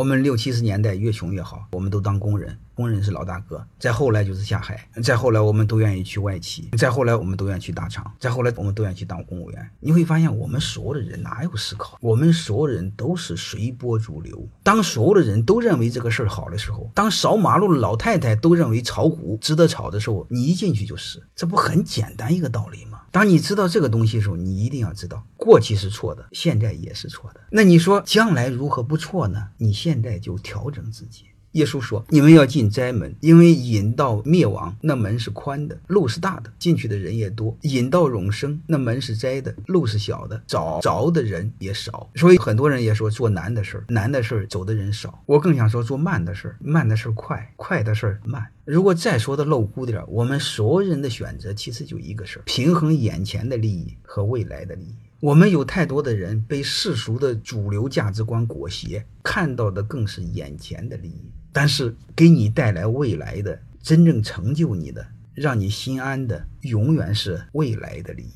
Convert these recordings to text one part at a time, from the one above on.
我们六七十年代越穷越好，我们都当工人，工人是老大哥。再后来就是下海，再后来我们都愿意去外企，再后来我们都愿意去大厂，再后来我们都愿意去当公务员。你会发现，我们所有的人哪有思考？我们所有人都是随波逐流。当所有的人都认为这个事儿好的时候，当扫马路的老太太都认为炒股值得炒的时候，你一进去就是，这不很简单一个道理吗？当你知道这个东西的时候，你一定要知道，过去是错的，现在也是错的。那你说将来如何不错呢？你现在就调整自己。耶稣说：“你们要进斋门，因为引到灭亡那门是宽的，路是大的，进去的人也多；引到永生那门是窄的，路是小的，找着的人也少。所以很多人也说做难的事儿，难的事儿走的人少。我更想说做慢的事儿，慢的事儿快，快的事儿慢。如果再说的露骨点儿，我们所有人的选择其实就一个事儿：平衡眼前的利益和未来的利益。”我们有太多的人被世俗的主流价值观裹挟，看到的更是眼前的利益，但是给你带来未来的、真正成就你的、让你心安的，永远是未来的利益。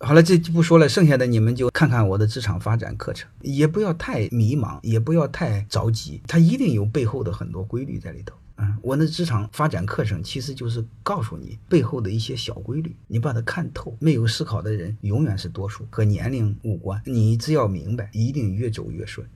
好了，这就不说了，剩下的你们就看看我的职场发展课程，也不要太迷茫，也不要太着急，它一定有背后的很多规律在里头。嗯，我的职场发展课程其实就是告诉你背后的一些小规律，你把它看透。没有思考的人永远是多数，和年龄无关。你只要明白，一定越走越顺。